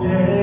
day